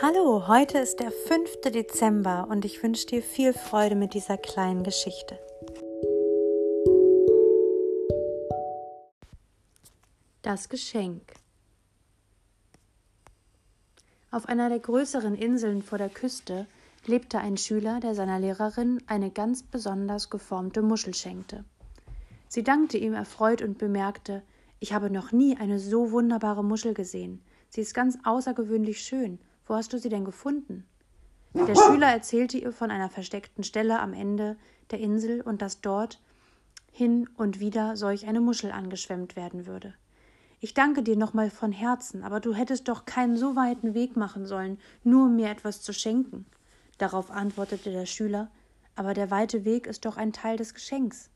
Hallo, heute ist der 5. Dezember und ich wünsche dir viel Freude mit dieser kleinen Geschichte. Das Geschenk. Auf einer der größeren Inseln vor der Küste lebte ein Schüler, der seiner Lehrerin eine ganz besonders geformte Muschel schenkte. Sie dankte ihm erfreut und bemerkte, ich habe noch nie eine so wunderbare Muschel gesehen. Sie ist ganz außergewöhnlich schön wo hast du sie denn gefunden? Der Schüler erzählte ihr von einer versteckten Stelle am Ende der Insel und dass dort hin und wieder solch eine Muschel angeschwemmt werden würde. Ich danke dir nochmal von Herzen, aber du hättest doch keinen so weiten Weg machen sollen, nur um mir etwas zu schenken. Darauf antwortete der Schüler, aber der weite Weg ist doch ein Teil des Geschenks.